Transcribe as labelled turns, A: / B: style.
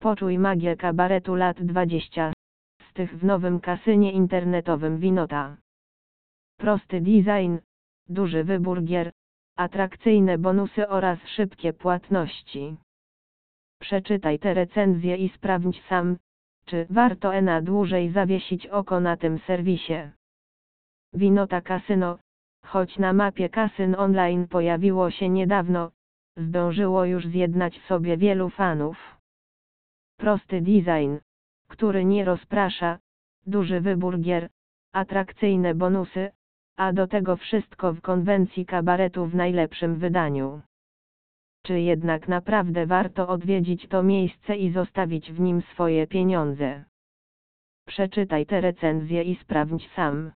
A: Poczuj magię kabaretu lat 20. Z tych w nowym kasynie internetowym Winota. Prosty design, duży wybór gier, atrakcyjne bonusy oraz szybkie płatności. Przeczytaj te recenzje i sprawdź sam, czy warto na dłużej zawiesić oko na tym serwisie. Winota Casino, choć na mapie kasyn online pojawiło się niedawno, zdążyło już zjednać sobie wielu fanów. Prosty design, który nie rozprasza, duży wybór gier, atrakcyjne bonusy, a do tego wszystko w konwencji kabaretu w najlepszym wydaniu. Czy jednak naprawdę warto odwiedzić to miejsce i zostawić w nim swoje pieniądze? Przeczytaj te recenzje i sprawdź sam.